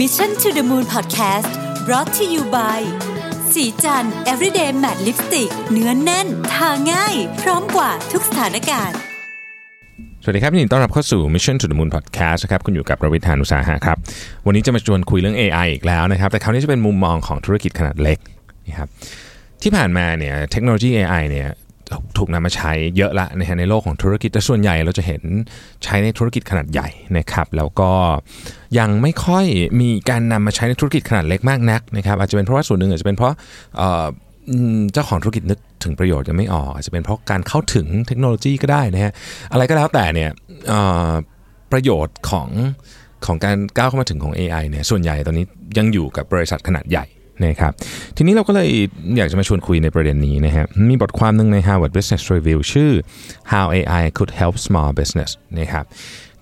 Mission to the Moon Podcast brought to you by สีจัน everyday matte lipstick เนื้อนแน่น ทาง่าย พร้อมกว่าทุกสถานการณ์ สวัสดีครับยินดีต้อนรับเข้าสู่ Mission to the Moon Podcast ครับ คุณอยู่กับประวิทยานุสาหะครับ วันนี้จะมาชวนคุยเรื่อง AI อีกแล้วนะครับ แต่คราวนี้จะเป็นมุมมองของธุรกิจขนาดเล็กนะครับที่ผ่านมาเนี่ยเทคโนโลยี AI เนี่ย ถูกนำมาใช้เยอะละนะฮะในโลกของธุรกิจแต่ส่วนใหญ่เราจะเห็นใช้ในธุรกิจขนาดใหญ่นะครับแล้วก็ยังไม่ค่อยมีการนำมาใช้ในธุรกิจขนาดเล็กมากนักนะครับอาจจะเป็นเพราะว่าส่วนหนึ่งอาจจะเป็นเพราะเจ้าของธุรกิจนึกถึงประโยชน์ยังไม่ออกอาจจะเป็นเพราะการเข้าถึงเทคโนโลยีก็ได้นะฮะอะไรก็แล้วแต่เนี่ยประโยชน์ของของการก้าวเข้ามาถึงของ AI เนี่ยส่วนใหญ่ตอนนี้ยังอยู่กับบริษัทขนาดใหญ่ นะครับทีนี้เราก็เลยอยากจะมาชวนคุยในประเด็นนี้นะฮะมีบทความหนึ่งใน Harvard Business Review ชื่อ How AI Could Help Small Business นะครับ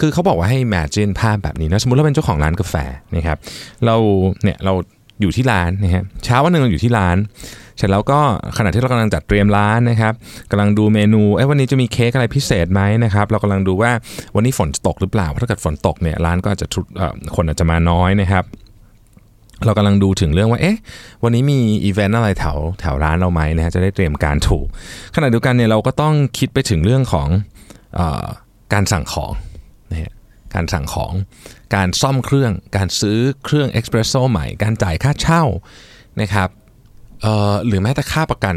คือเขาบอกว่าให้ imagine ภาพแบบนี้นะสมมติเราเป็นเจ้าของร้านกาแฟนะครับเราเนี่ยเราอยู่ที่ร้านนะฮะเช้าวันหนึ่งเราอยู่ที่ร้าน เสร็จแล้วก็ขณะที่เรากำลังจัดเตรียมร้านนะครับกำลังดูเมนูเอ้วันนี้จะมีเค้กอะไรพิเศษไหมนะครับเรากำลังดูว่าวันนี้ฝนตกหรือเปล่าเพราะถ้าเกิดฝนตกเนี่ยร้านก็อาจจะทุเอ่อคนอาจจะมาน้อยนะครับ เรากำลังดูถึงเรื่องว่า เอ๊ะ วันนี้มีอีเวนต์อะไรแถวแถวร้านเราไหมนะฮะ จะได้เตรียมการถูก ขณะเดียวกันเนี่ยเราก็ต้องคิดไปถึงเรื่องของอการสั่งของนะฮะ การสั่งของ การซ่อมเครื่อง การซื้อเครื่องเอ็กซ์เพรสโซใหม่ การจ่ายค่าเช่านะครับเออหรือแม้แต่ค่าประกัน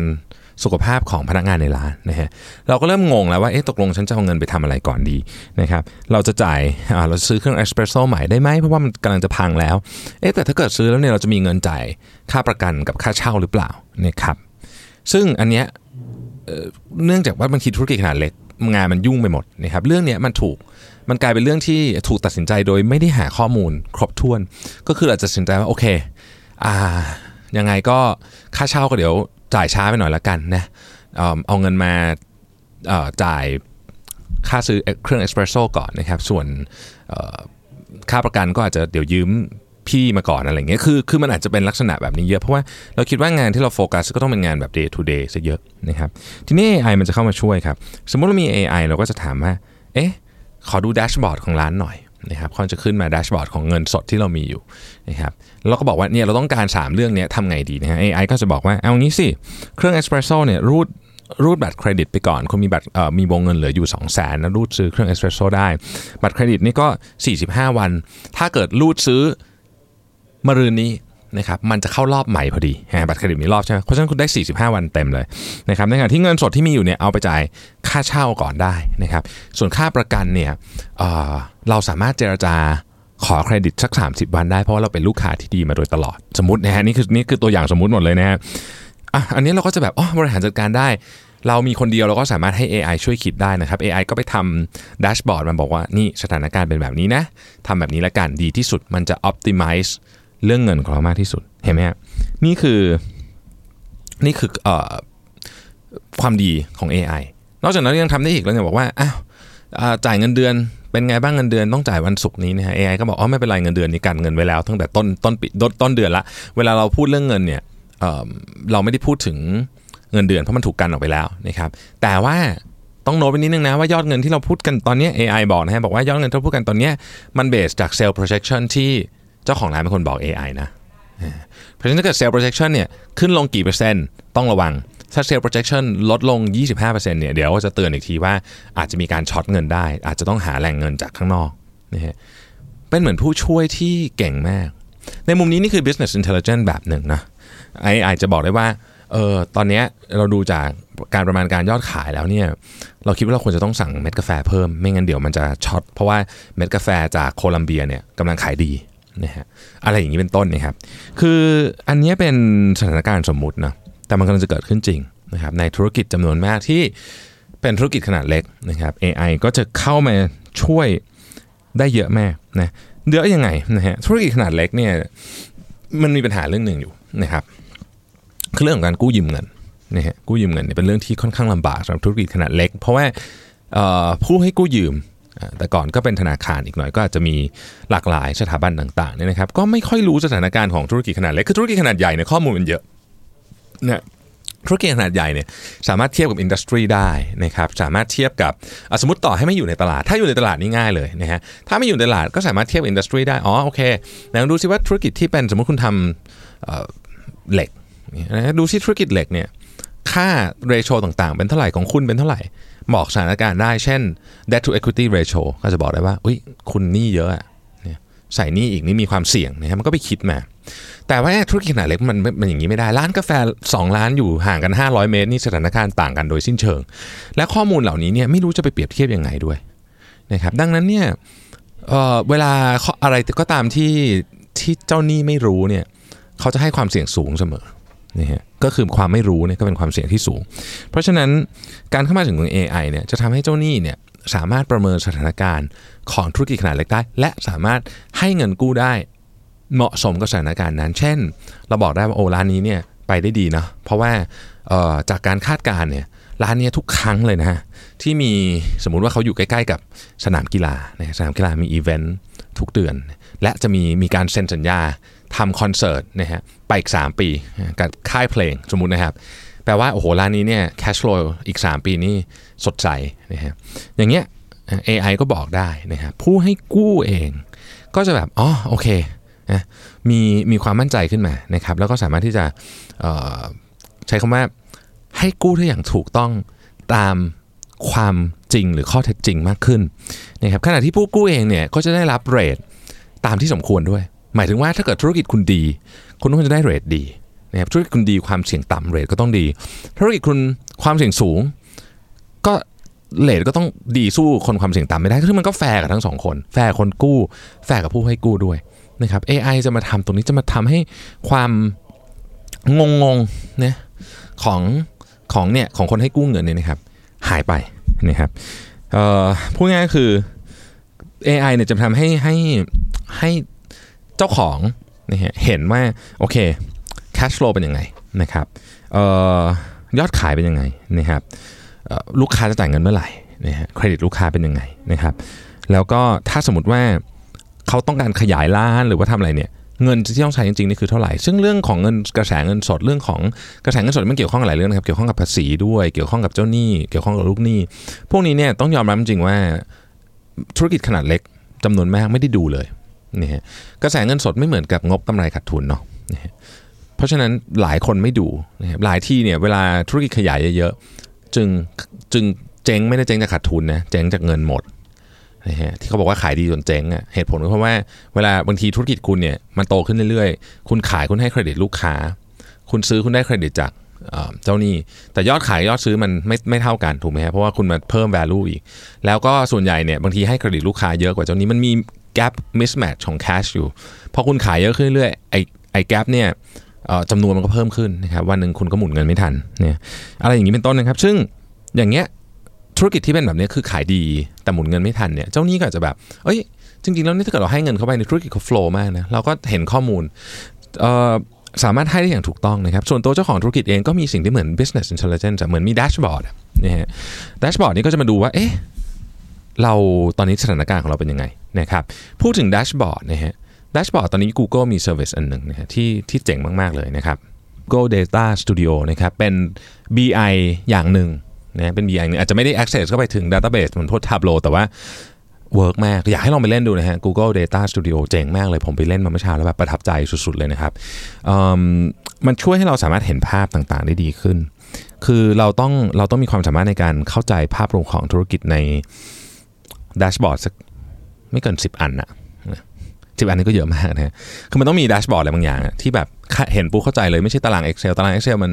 สุขภาพของพนักงานในร้านนะฮะเราก็เริ่มงงแล้วว่าเอ๊ะตกลงฉันจะเอาเงินไปทำอะไรก่อนดีนะครับเราจะจ่ายเราซื้อเครื่องเอ็กซ์เพรสโซ่ใหม่ได้ไหมเพราะว่ามันกำลังจะพังแล้วเอ๊ะแต่ถ้าเกิดซื้อแล้วเนี่ยเราจะมีเงินจ่ายค่าประกันกับค่าเช่าหรือเปล่านะครับซึ่งอันเนี้ยเนื่องจากว่าบางทีธุรกิจขนาดเล็กงานมันยุ่งไปหมดนะครับเรื่องเนี้ยมันถูกมันกลายเป็นเรื่องที่ถูกตัดสินใจโดยไม่ได้หาข้อมูลครบถ้วน ก็คืออาจจะตัดสินใจว่าโอเคอ่ายังไงก็ค่าเช่าก็เดี๋ยว จ่ายช้าไปหน่อยละกันนะเออเอาเงินมาจ่ายค่าซื้อเครื่องเอสเปรสโซ่ก่อนนะครับ ส่วนค่าประกันก็อาจจะเดี๋ยวยืมพี่มาก่อนอะไรเงี้ย คือ คือมันอาจจะเป็นลักษณะแบบนี้เยอะ เพราะว่าเราคิดว่างานที่เราโฟกัสก็ต้องเป็นงานแบบ day to day ซะเยอะนะครับ ทีนี้ AI มันจะเข้ามาช่วยครับ สมมติเรามี AI เราก็จะถามว่า เอ๊ะ ขอดู dashboard ของร้านหน่อย นะครับเขาจะขึ้นมา dashboard ของเงินสดที่เรามีอยู่นะครับแล้วก็บอกว่าเนี่ยเราต้องการ 3 เรื่องนี้ทำไงดีนะฮะ AI ก็จะบอกว่าเอางี้สิ เครื่องเอสเปรสโซ่เนี่ยรูดรูดบัตรเครดิตไปก่อนคุณมีบัตรมีวงเงินเหลืออยู่ 2 0 0แสนนะรูดซื้อเครื่องเอสเปรสโซ่ได้ บัตรเครดิตนี่ก็ 45 วัน ถ้าเกิดรูดซื้อมรืนนี้ นะครับมันจะเข้ารอบใหม่พอดีบัตรเครดิตมีรอบใช่ไหมเพราะฉะนั้นคุณได้ 45 วันเต็มเลยนะครับในขณะที่เงินสดที่มีอยู่เนี่ยเอาไปจ่ายค่าเช่าก่อนได้นะครับส่วนค่าประกันเนี่ยเราสามารถเจรจาขอเครดิตสัก 30 วันได้เพราะว่าเราเป็นลูกค้าที่ดีมาโดยตลอดสมมตินะฮะนี่คือนี่คือตัวอย่างสมมติหมดเลยนะฮะอะอันนี้เราก็จะแบบอ๋อบริหารจัดการได้ เรามีคนเดียวเราก็สามารถให้ AI ช่วยคิดได้นะครับ AI ก็ไปทำแดชบอร์ดมันบอกว่านี่สถานการณ์เป็นแบบนี้นะทำแบบนี้ละกันดีที่สุดมันจะ optimize เรื่องเงินของเรามากที่สุดเห็นไหมฮะนี่คือนี่คืออความดีของ AI นอกจากนั้นยังทำได้อีกแล้วเนี่ยบอกว่าอ้าวจ่ายเงินเดือนเป็นไงบ้างเงินเดือนต้องจ่ายวันศุกร์นี้นะฮะ AI ก็บอกอ๋อไม่เป็นไรเงินเดือนนี้กันเงินไว้แล้วตั้งแต่ต้นต้นปีต้นเดือนละเวลาเราพูดเรื่องเงินเนี่ยเเราไม่ได้พูดถึงเงินเดือนเพราะมันถูกกันออกไปแล้วนะครับแต่ว่าต้องโน้ตไปนิดนึงนะว่ายอดเงินที่เราพูดกันตอนนี้ AI บอกนะฮะบอกว่ายอดเงินที่เราพูดกันตอนนี้มันเบสจากเซลล์ projection ที่ เจ้าของร้านเป็นคนบอก AI นะเพราะฉะนั้นถ้าเกิด sales projection เนี่ยขึ้นลงกี่เปอร์เซ็นต์ต้องระวัง ถ้า sales projection ลดลง 25%เนี่ยเดี๋ยวจะเตือนอีกทีว่าอาจจะมีการช็อตเงินได้ อาจจะต้องหาแหล่งเงินจากข้างนอกนะฮะเป็นเหมือนผู้ช่วยที่เก่งมาก ในมุมนี้นี่คือ business intelligence แบบหนึ่งนะ AI จะบอกได้ว่าเออตอนนี้เราดูจากการประมาณการยอดขายแล้วเนี่ยเราคิดว่าเราควรจะต้องสั่งเม็ดกาแฟเพิ่ม ไม่งั้นเดี๋ยวมันจะช็อตเพราะว่าเม็ดกาแฟจากโคลัมเบียเนี่ยกำลังขายดี นะฮะอะไรอย่างนี้เป็นต้นนะครับ คืออันนี้เป็นสถานการณ์สมมุตินะแต่มันกำลังจะเกิดขึ้นจริงนะครับในธุรกิจจำนวนมากที่เป็นธุรกิจขนาดเล็กนะครับ AI ก็จะเข้ามาช่วยได้เยอะแมากนะเยอะยังไงนะฮะธุรกิจขนาดเล็กเนี่ยมันมีปัญหาเรื่องหนึ่งอยู่นะครับคือเรื่องของการกู้ยืมเงินนะฮะกู้ยืมเงินเนี่ยเป็นเรื่องที่ค่อนข้างลำบากสำหรับธุรกิจขนาดเล็ก เพราะว่าผู้ให้กู้ยืม แต่ก่อนก็เป็นธนาคารอีกหน่อยก็อาจจะมีหลากหลายสถาบันต่างๆเนี่ยนะครับ ก็ไม่ค่อยรู้สถานการณ์ของธุรกิจขนาดเล็กคือธุรกิจขนาดใหญ่เนี่ยข้อมูลมันเยอะนะธุรกิจขนาดใหญ่เนี่ยสามารถเทียบกับ industry ได้นะครับสามารถเทียบกับสมมติต่อให้ไม่อยู่ในตลาด ถ้าอยู่ในตลาดนี่ง่ายเลยนะฮะถ้าไม่อยู่ในตลาดก็สามารถเทียบ industry ได้อ๋อโอเคลองดูซิว่าธุรกิจที่เป็นสมมติคุณทำเหล็กนะดูซิธุรกิจเหล็กเนี่ยค่า ratio ต่างๆ เป็นเท่าไหร่ของคุณเป็นเท่าไหร่ บอกสถานการณ์ได้ เช่น debt to equity ratio ก็จะบอกได้ว่าอุ้ยคุณหนี้เยอะอะเนี่ยใส่หนี้อีกนี่มีความเสี่ยงนะครับมันก็ไปคิดมา แต่ว่าธุรกิจขนาดเล็กมันมันอย่างนี้ไม่ได้ ร้านกาแฟ 2 ร้านอยู่ห่างกัน 500 เมตร นี่สถานการณ์ต่างกันโดยสิ้นเชิง และข้อมูลเหล่านี้เนี่ยไม่รู้จะไปเปรียบเทียบยังไงด้วยนะครับดังนั้นเนี่ยเออเวลาอะไรก็ตามที่ที่เจ้าหนี้ไม่รู้เนี่ยเขาจะให้ความเสี่ยงสูงเสมอ นะฮะก็คือความไม่รู้เนี่ยก็เป็นความเสี่ยงที่สูง เพราะฉะนั้นการเข้ามาถึงของ AI เนี่ยจะทำให้เจ้าหนี้เนี่ยสามารถประเมินสถานการณ์ของธุรกิจขนาดเล็กได้ และสามารถให้เงินกู้ได้เหมาะสมกับสถานการณ์นั้น เช่น เราบอกได้ว่าโอ้ร้านนี้เนี่ยไปได้ดีเนาะเพราะว่าจากการคาดการณ์เนี่ยร้านนี้ทุกครั้งเลยนะฮะที่มีสมมุติว่าเขาอยู่ใกล้ๆ กับสนามกีฬานะสนามกีฬามีอีเวนต์ทุกเดือน และจะมีมีการเซ็นสัญญา ทำคอนเสิร์ตนะฮะไปอีก 3 ปีกับค่ายเพลงสมมุตินะครับ แปลว่าโอ้โหร้านนี้เนี่ย cash flow อีก 3 ปีนี่สดใสนะฮะอย่างเงี้ย AI ก็บอกได้นะครับผู้ให้กู้เองก็จะแบบอ๋อโอเคนะมีมีความมั่นใจขึ้นมานะครับแล้วก็สามารถที่จะใช้คำว่าให้กู้ได้อย่างถูกต้องตามความจริงหรือข้อเท็จจริงมากขึ้นนะครับขณะที่ผู้กู้เองเนี่ยก็จะได้รับเรทตามที่สมควรด้วย หมายถึงว่าถ้าเกิดธุรกิจคุณดี คุณก็จะได้เรทดีนะครับธุรกิจคุณดีความเสี่ยงต่ำเรทก็ต้องดี ธุรกิจคุณความเสี่ยงสูง ก็ rate ก็ต้องดีสู้คนความเสี่ยงต่ำไม่ได้ซึ่งมันก็แฟร์กับทั้งสองคน แฟร์คนกู้ แฟร์กับผู้ให้กู้ด้วยนะครับ AI จะมาทำตรงนี้จะมาทำให้ความงงนะของของเนี่ยของคนให้กู้เงินเนี่ยนะครับ หายไปนะครับพูดง่ายๆคือ AI เนี่ยจะทำให้ให้ให้ เจ้าของนะฮะเห็นว่าโอเค cash flow เป็นยังไงนะครับยอดขายเป็นยังไงนะครับลูกค้าจะจ่ายเงินเมื่อไหร่นะฮะเครดิตลูกค้าเป็นยังไงนะครับ แล้วก็ถ้าสมมติว่าเขาต้องการขยายร้านหรือว่าทำอะไรเนี่ยเงินที่ต้องใช้จริงๆนี่คือเท่าไหร่ ซึ่งเรื่องของเงินกระแสเงินสดเรื่องของกระแสเงินสดมันเกี่ยวข้องกับหลายเรื่องนะครับ เกี่ยวข้องกับภาษีด้วย เกี่ยวข้องกับเจ้าหนี้ เกี่ยวข้องกับลูกหนี้ พวกนี้เนี่ยต้องยอมรับจริงว่าธุรกิจขนาดเล็กจำนวนมากไม่ได้ดูเลย นี่ฮะกระแสเงินสดไม่เหมือนกับงบกำไรขาดทุนเนาะเพราะฉะนั้นหลายคนไม่ดูนะครับหลายที่เนี่ยเวลาธุรกิจขยายเยอะๆจึงจึงเจ๊งไม่ได้เจ๊งจากขาดทุนนะเจ๊งจากเงินหมดนะฮะที่เขาบอกว่าขายดีจนเจ๊งอะเหตุผลก็เพราะว่าเวลาบางทีธุรกิจคุณเนี่ยมันโตขึ้นเรื่อยๆ คุณขายคุณให้เครดิตลูกค้า คุณซื้อคุณได้เครดิตจากเจ้านี้แต่ยอดขายยอดซื้อมันไม่ไม่เท่ากันถูกไหมฮะเพราะว่าคุณมาเพิ่ม value อีก แล้วก็ส่วนใหญ่เนี่ยบางทีให้เครดิตลูกค้าเยอะกว่าเจ้านี้มันมี gap mismatch ของ cash อยู่พอคุณขายเยอะขึ้นเรื่อยไอ้ไอ้ gap เนี่ยจำนวนมันก็เพิ่มขึ้นนะครับวันหนึ่งคุณก็หมุนเงินไม่ทันเนี่ยอะไรอย่างนี้เป็นต้นนะครับ ซึ่งอย่างเงี้ยธุรกิจที่เป็นแบบนี้คือขายดีแต่หมุนเงินไม่ทันเนี่ยเจ้านี้ก็อาจจะแบบ เอ้ยจริงๆแล้วนี่ถ้าเกิดเราให้เงินเข้าไปในธุรกิจเขาโฟล์มากนะเราก็เห็นข้อมูลสามารถให้ได้อย่างถูกต้องนะครับ ส่วนตัวเจ้าของธุรกิจเองก็มีสิ่งที่เหมือน business intelligence เหมือนมีแดชบอร์ดนะฮะ dashboard นี้ก็จะมาดูว่า เอ๊ะ เราตอนนี้สถานการณ์ของเราเป็นยังไงนะครับพูดถึง dashboard นะฮะ dashboard ตอนนี้ Google มี service อันหนึ่งนะฮะที่ที่เจ๋งมาก ๆ เลยนะครับ Google Data Studio นะครับเป็น BI อย่างหนึ่งนะเป็น BI อาจจะไม่ได้ access เข้าไปถึง database เหมือนพวก Tableau แต่ว่า work มาก อยากให้ลองไปเล่นดูนะฮะ Google Data Studio เจ๋งมากเลย ผมไปเล่นมาเมื่อเช้าแล้วแบบประทับใจสุด ๆ เลยนะครับมันช่วยให้เราสามารถเห็นภาพต่างๆ ได้ดีขึ้น คือเราต้องเราต้องมีความสามารถในการเข้าใจภาพรวมของธุรกิจใน ดชบอร์ดสักไม่เกิน 10 อันนะสิบอันนี้ก็เยอะมากนะคือมันต้องมีแดชบอร์ดอะไรบางอย่าง ที่แบบเห็นปุ๊บเข้าใจเลยไม่ใช่ตาราง Excel ตาราง Excel มัน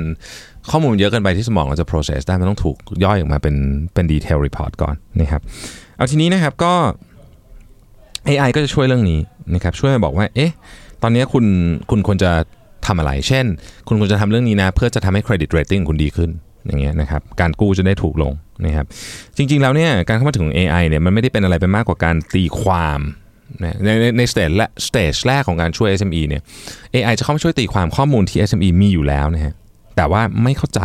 ข้อมูลเยอะเกินไปที่สมองเราจะ process ได้มันต้องถูกย่อยออกมาเป็นเป็น detail report ก่อนนะครับเอาทีนี้นะครับก็ AI ก็จะช่วยเรื่องนี้นะครับช่วยมาบอกว่าเอ๊ะตอนนี้คุณคุณควรจะทำอะไร เช่น คุณควรจะทำเรื่องนี้นะ เพื่อจะทำให้ credit rating คุณดีขึ้น อย่างเงี้ยนะครับการกู้จะได้ถูกลงนะครับจริงๆแล้วเนี่ยการเข้ามาถึง AI เนี่ยมันไม่ได้เป็นอะไรไปมากกว่าการตีความในในใน stage และ stage แรกของการช่วย SME เนี่ย AI จะเข้ามาช่วยตีความข้อมูลที่ SME มีอยู่แล้วนะฮะแต่ว่าไม่เข้าใจ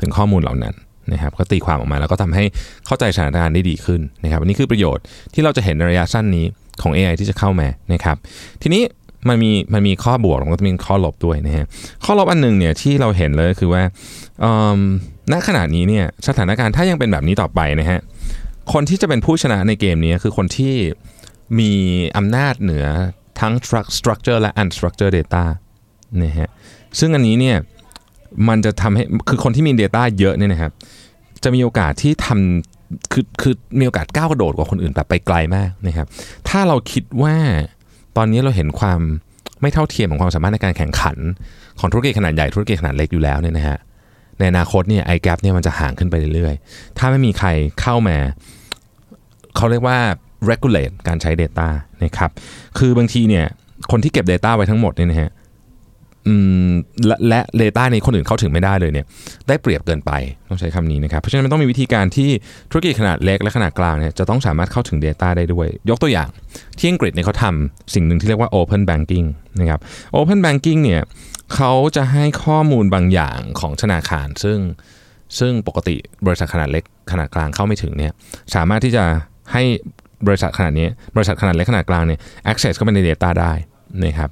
ถึงข้อมูลเหล่านั้นนะครับก็ตีความออกมาแล้วก็ทำให้เข้าใจสถานการณ์ได้ดีขึ้นนะครับอันนี้คือประโยชน์ที่เราจะเห็นในระยะสั้นนี้ของ AI ที่จะเข้ามานะครับทีนี้ มันมีมันมีข้อบวกแล้วก็มีข้อลบด้วยนะฮะข้อลบอันหนึ่งเนี่ยที่เราเห็นเลยคือว่าณขณะนี้เนี่ยสถานการณ์ถ้ายังเป็นแบบนี้ต่อไปนะฮะคนที่จะเป็นผู้ชนะในเกมนี้คือคนที่มีอำนาจเหนือทั้ง structure และ unstructured data นะฮะซึ่งอันนี้เนี่ยมันจะทำให้คือคนที่มี Data เยอะเนี่ยนะครับ จะมีโอกาสที่ทำคือคือมีโอกาสก้าวกระโดดกว่าคนอื่นแบบไปไกลมากนะครับ ถ้าเราคิดว่า ตอนนี้เราเห็นความไม่เท่าเทียมของความสามารถในการแข่งขัน ของธุรกิจขนาดใหญ่ธุรกิจขนาดเล็กอยู่แล้วเนี่ยนะฮะในอนาคตเนี่ยไอ้แกรเนี่ยมันจะห่างขึ้นไปเรื่อยๆ ถ้าไม่มีใครเข้ามาเขาเรียกว่า regulate การใช้ Data นะครับ คือบางทีเนี่ยคนที่เก็บ Data ไว้ทั้งหมดเนี่ยนะฮะและและ Data ในคนอื่นเข้าถึงไม่ได้เลยเนี่ยได้เปรียบเกินไปต้องใช้คำนี้นะครับ เพราะฉะนั้นมันต้องมีวิธีการที่ธุรกิจขนาดเล็กและขนาดกลางเนี่ยจะต้องสามารถเข้าถึง Data ได้ด้วย ยกตัวอย่าง ที่อังกฤษเนี่ยเขาทำสิ่งหนึ่งที่เรียกว่า Open Banking นะครับ Open Banking เนี่ยเขาจะให้ข้อมูลบางอย่างของธนาคาร ซึ่งซึ่งปกติบริษัทขนาดเล็กขนาดกลางเข้าไม่ถึงเนี่ยสามารถที่จะให้บริษัทขนาดนี้บริษัทขนาดเล็กขนาดกลางเนี่ย access เข้าไปใน Data ได้นะครับ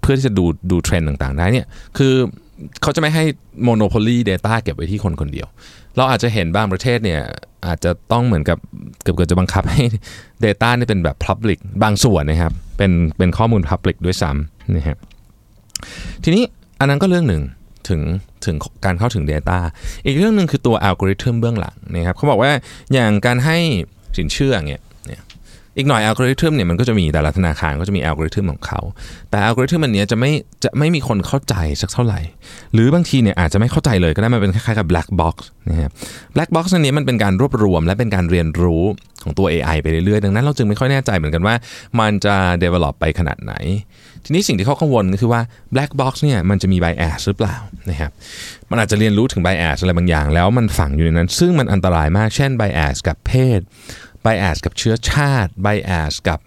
เพื่อที่จะดูดูเทรนด์ต่างๆ ได้เนี่ยคือเขาจะไม่ให้ monopoly data เก็บไว้ที่คนคนเดียว เราอาจจะเห็นบางประเทศเนี่ยอาจจะต้องเหมือนกับเกือบๆจะบังคับให้ Data นี่เป็นแบบ Public บางส่วนนะครับเป็นเป็นข้อมูล Public ด้วยซ้ำนะฮะทีนี้อันนั้นก็เรื่องหนึ่งถึงถึงการเข้าถึง Data อีกเรื่องหนึ่งคือตัวอัลกอริทึมเบื้องหลังนะครับเขาบอกว่าอย่างการให้สินเชื่อเนี่ย อีกหน่อยอัลกอริทึมเนี่ยมันก็จะมีแต่ละธนาคารก็จะมีอัลกอริทึมของเขา แต่อัลกอริทึมอันเนี้ยจะไม่จะไม่มีคนเข้าใจสักเท่าไหร่ หรือบางทีเนี่ยอาจจะไม่เข้าใจเลยก็ได้มันเป็นคล้ายๆกับ black box นะครับ black box อันนี้มันเป็นการรวบรวมและเป็นการเรียนรู้ของตัว AI ไปเรื่อยๆ ดังนั้นเราจึงไม่ค่อยแน่ใจเหมือนกันว่า มันจะ develop ไปขนาดไหน ทีนี้สิ่งที่เขากังวลก็คือว่า black box เนี่ยมันจะมี bias หรือเปล่านะครับมันอาจจะเรียนรู้ถึง bias อะไรบางอย่าง แล้วมันฝังอยู่ในนั้น ซึ่งมันอันตรายมากเช่น bias กับเพศ bias กับเชื้อชาติ bias กับ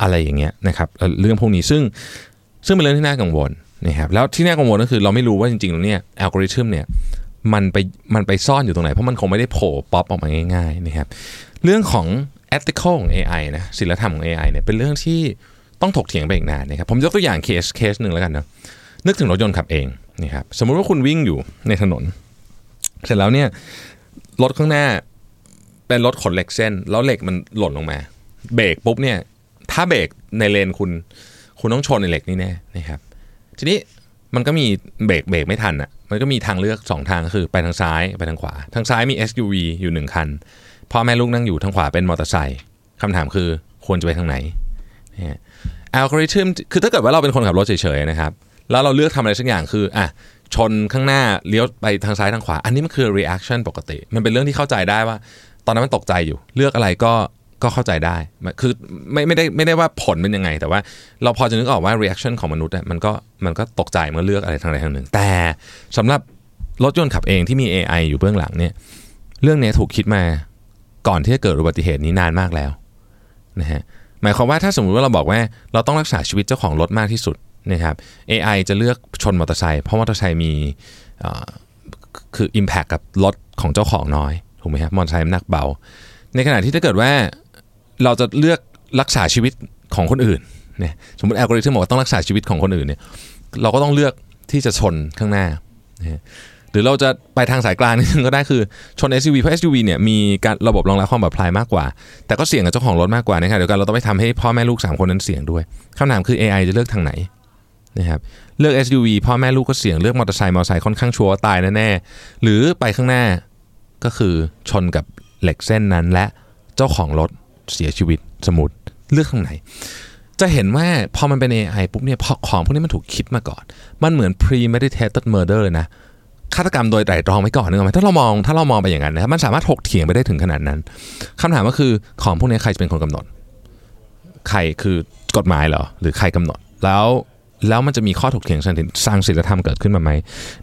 อะไรอย่างเงี้ยนะครับเรื่องพวกนี้ซึ่งซึ่งเป็นเรื่องที่น่ากังวลนะครับแล้วที่น่ากังวลก็คือเราไม่รู้ว่าจริงๆแล้วเนี่ยอัลกอริทึมเนี่ยมันไปมันไปซ่อนอยู่ตรงไหน เพราะมันคงไม่ได้โผล่ป๊อปออกมาง่ายๆนะครับเรื่องของ ethical ของ AI นะศีลธรรมของ AI เนี่ยเป็นเรื่องที่ต้องถกเถียงไปอีกนานนะครับผมยกตัวอย่างเคสเคสหนึ่งแล้วกันนะนึกถึงรถยนต์ขับเองนะครับสมมุติว่าคุณวิ่งอยู่ในถนน เสร็จแล้วเนี่ยรถข้างหน้า เป็นรถขนเหล็กเส้น แล้วเหล็กมันหล่นลงมา เบรกปุ๊บเนี่ย ถ้าเบรกในเลนคุณ คุณต้องชนในเหล็กนี่แน่นะครับ ทีนี้มันก็มีเบรกเบรกไม่ทันอะ มันก็มีทางเลือก 2 ทางคือไปทางซ้ายไปทางขวา ทางซ้ายมี SUV อยู่หนึ่งคัน พ่อแม่ลูกนั่งอยู่ทางขวาเป็นมอเตอร์ไซค์คำถามคือควรจะไปทางไหนเนี่ยอัลกอริทึมคือถ้าเกิดว่าเราเป็นคนขับรถเฉยๆนะครับ แล้วเราเลือกทำอะไรสักอย่างคืออะชนข้างหน้าเลี้ยวไปทางซ้ายทางขวา อันนี้มันคือ reaction ปกติ มันเป็นเรื่องที่เข้าใจได้ว่า ตอนนั้นมันตกใจอยู่ เลือกอะไรก็ก็เข้าใจได้ คือไม่ไม่ได้ไม่ได้ว่าผลเป็นยังไง แต่ว่าเราพอจะนึกออกว่า reaction ของมนุษย์มันก็มันก็ตกใจเมื่อเลือกอะไรทางใดทางหนึ่ง แต่สำหรับรถยนต์ขับเองที่มี AI อยู่เบื้องหลังเนี่ยเรื่องนี้ถูกคิดมาก่อนที่จะเกิดอุบัติเหตุนี้นานมากแล้วนะฮะหมายความว่าถ้าสมมุติว่าเราบอกว่าเราต้องรักษาชีวิตเจ้าของรถมากที่สุดนะครับ AI จะเลือกชนมอเตอร์ไซค์เพราะมอเตอร์ไซค์มีคือ impact กับรถของเจ้าของน้อย ถูกไหมครับมอเตอร์ไซค์มันหนักเบา ในขณะที่ถ้าเกิดว่าเราจะเลือกรักษาชีวิตของคนอื่นเนี่ยสมมติแอลกอริทึมบอกว่าต้องรักษาชีวิตของคนอื่นเนี่ยเราก็ต้องเลือกที่จะชนข้างหน้า หรือเราจะไปทางสายกลางนิดนึงก็ได้คือชน SUV เพราะ SUV เนี่ยมีการระบบรองรับความปลอดภัยมากกว่า แต่ก็เสี่ยงกับเจ้าของรถมากกว่านะครับเดี๋ยวกันเราต้องไปทำให้พ่อแม่ลูก 3 คนนั้นเสี่ยงด้วยคำถามคือ AI จะเลือกทางไหนนะครับเลือก SUV พ่อแม่ลูกก็เสี่ยงเลือกมอเตอร์ไซค์มอเตอร์ไซค์ค่อนข้างชัวร์ตายแน่ๆหรือไปข้างหน้า ก็คือชนกับเหล็กเส้นนั้นและเจ้าของรถเสียชีวิตสมมติเลือกทางไหน จะเห็นว่าพอมันเป็น AI ปุ๊บเนี่ยพอของพวกนี้มันถูกคิดมาก่อน มันเหมือน premeditated murder เลยนะฆาตกรรมโดยไตร่ตรองไว้ก่อนนึกออกไหมถ้าเรามองถ้าเรามองไปอย่างนั้นนะครับมันสามารถถกเถียงไปได้ถึงขนาดนั้นคำถามก็คือของพวกนี้ใครจะเป็นคนกำหนด ใครคือกฎหมายเหรอ หรือใครกำหนด แล้วแล้วมันจะมีข้อถกเถียงสร้างศีลธรรมเกิดขึ้นมาไหม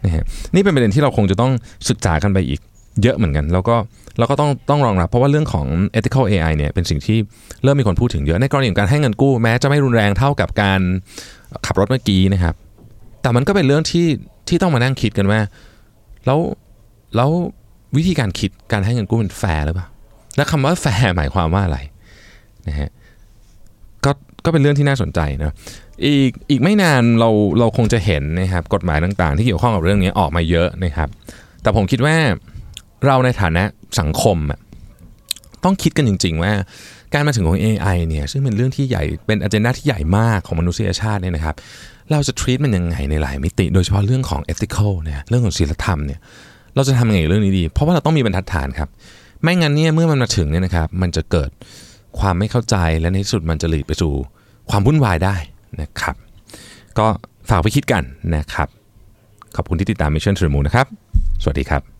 นะฮะนี่เป็นประเด็นที่เราคงจะต้องศึกษากันไปอีก เยอะเหมือนกัน แล้วก็เราก็ต้องต้องรองรับ เพราะว่าเรื่องของ ethical AI เนี่ยเป็นสิ่งที่เริ่มมีคนพูดถึงเยอะในกรณีของการให้เงินกู้แม้จะไม่รุนแรงเท่ากับการขับรถเมื่อกี้นะครับ แต่มันก็เป็นเรื่องที่ที่ต้องมานั่งคิดกันว่าแล้วแล้ววิธีการคิดการให้เงินกู้มันแฟร์หรือเปล่าและคำว่าแฟร์หมายความว่าอะไรนะฮะก็ก็เป็นเรื่องที่น่าสนใจนะอีกอีกไม่นานเราเราคงจะเห็นนะครับกฎหมายต่างๆ ที่เกี่ยวข้องกับเรื่องนี้ออกมาเยอะนะครับ แต่ผมคิดว่า เราในฐานะสังคมอะต้องคิดกันจริง ๆ ว่าการมาถึงของ AI เนี่ยซึ่งเป็นเรื่องที่ใหญ่เป็นอ g e n d a ที่ใหญ่มากของมนุษยชาติเนี่ยนะครับ เราจะ treat มันยังไงในหลายมิติ โดยเฉพาะเรื่องของ ethical เนี่ยเรื่องของศีลธรรมเนี่ยเราจะทำยังไงเรื่องนี้ดี เพราะว่าเราต้องมีบรรทัดฐานครับ ไม่งั้นเนี่ยเมื่อมันมาถึงเนี่ยนะครับมันจะเกิดความไม่เข้าใจและในที่สุดมันจะหลีดไปสู่ความวุ่นวายได้นะครับ ก็ฝากไปคิดกันนะครับ ขอบคุณที่ติดตาม Mission to the Moon นะครับ สวัสดีครับ